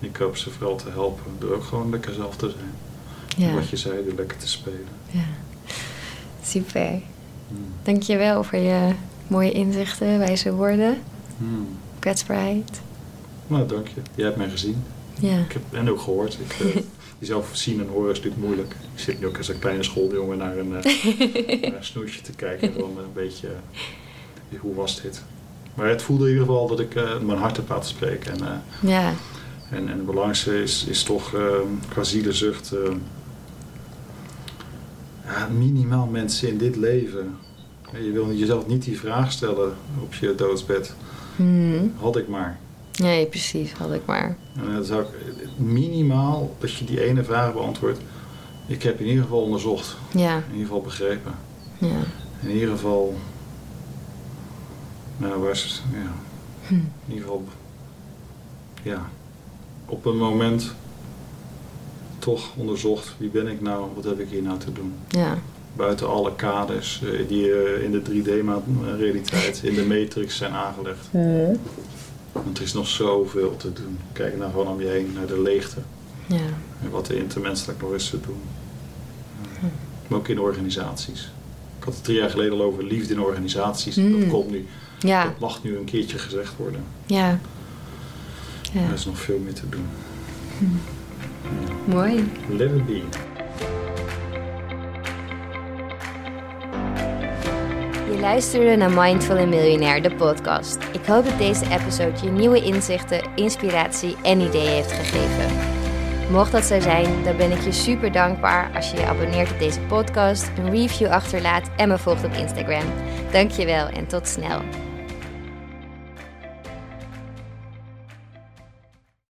Ik hoop ze vooral te helpen door ook gewoon lekker zelf te zijn. Ja. Wat je zei, door lekker te spelen. ja. Super. Hmm. Dankjewel voor je mooie inzichten, wijze woorden, Hmm. kwetsbaarheid. Nou, dank je. Jij hebt mij gezien. Ja. Ik heb en ook gehoord. Ik, eh, jezelf zien en horen is natuurlijk moeilijk. Ik zit nu ook als een kleine schooljongen naar een, eh, naar een snoesje te kijken. Van een beetje, eh, hoe was dit? Maar het voelde in ieder geval dat ik eh, mijn hart heb laten spreken. En, eh, Ja. en, en het belangrijkste is, is toch eh, qua zielenzucht... eh, ja, minimaal mensen in dit leven. Je wil jezelf niet die vraag stellen op je doodsbed. Mhm. Had ik maar. Nee, precies, had ik maar. En dan zou ik minimaal dat je die ene vraag beantwoordt. Ik heb in ieder geval onderzocht. Ja. In ieder geval begrepen. Ja. In ieder geval. Nou, waar is. Ja. Hm. In ieder geval. Ja. Op een moment. Toch onderzocht. Wie ben ik nou? Wat heb ik hier nou te doen? Ja. Buiten alle kaders eh, die eh, in de 3D-realiteit, in de matrix zijn aangelegd. Want er is nog zoveel te doen. Kijk nou gewoon om je heen naar de leegte. Ja. En wat er intermenselijk nog is te doen. Maar ook in organisaties. Ik had het drie jaar geleden al over liefde in organisaties. Mm. Dat komt nu. Ja. Dat mag nu een keertje gezegd worden. Ja. Ja. Er is nog veel meer te doen. Mooi. Let it be. Luisterde naar Mindful and Millionaire, de podcast. Ik hoop dat deze episode je nieuwe inzichten, inspiratie en ideeën heeft gegeven. Mocht dat zo zijn, dan ben ik je super dankbaar als je je abonneert op deze podcast, een review achterlaat en me volgt op Instagram. Dankjewel en tot snel.